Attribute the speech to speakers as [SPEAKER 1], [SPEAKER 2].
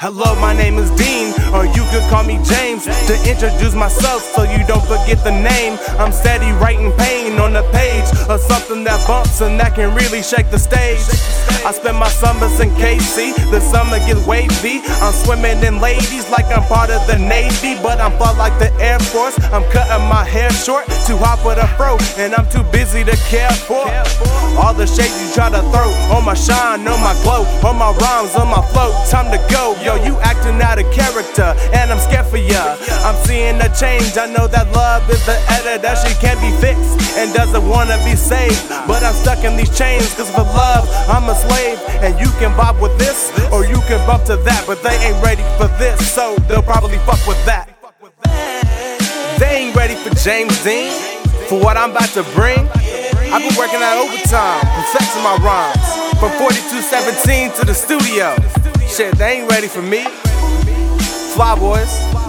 [SPEAKER 1] Hello, my name is Dean, or you could call me James. To introduce myself so you don't forget the name, I'm steady writing pain on the page of something that bumps and that can really shake the stage. I spend my summers in KC, the summer gets wavy. I'm swimming in ladies like I'm part of the Navy, but I'm far like the Air Force. I'm cutting my hair short, too hot for the fro, and I'm too busy to care for. All the shade you try to throw on my shine, on my glow, on my rhymes, on my flow. Time to go, yo, you acting out of character, and I'm scared for ya. I'm seeing a change, I know that love is the editor, that she can't be fixed and doesn't wanna be saved. But I'm stuck in these chains, cause for love, I'm a slave. And you can bob with this, or you can bump to that, but they ain't ready for this, so they'll probably fuck with that. They ain't ready for James Dean, for what I'm about to bring. I've been working out overtime, perfecting my rhymes. From 4217 to the studio. Shit, they ain't ready for me. Fly boys.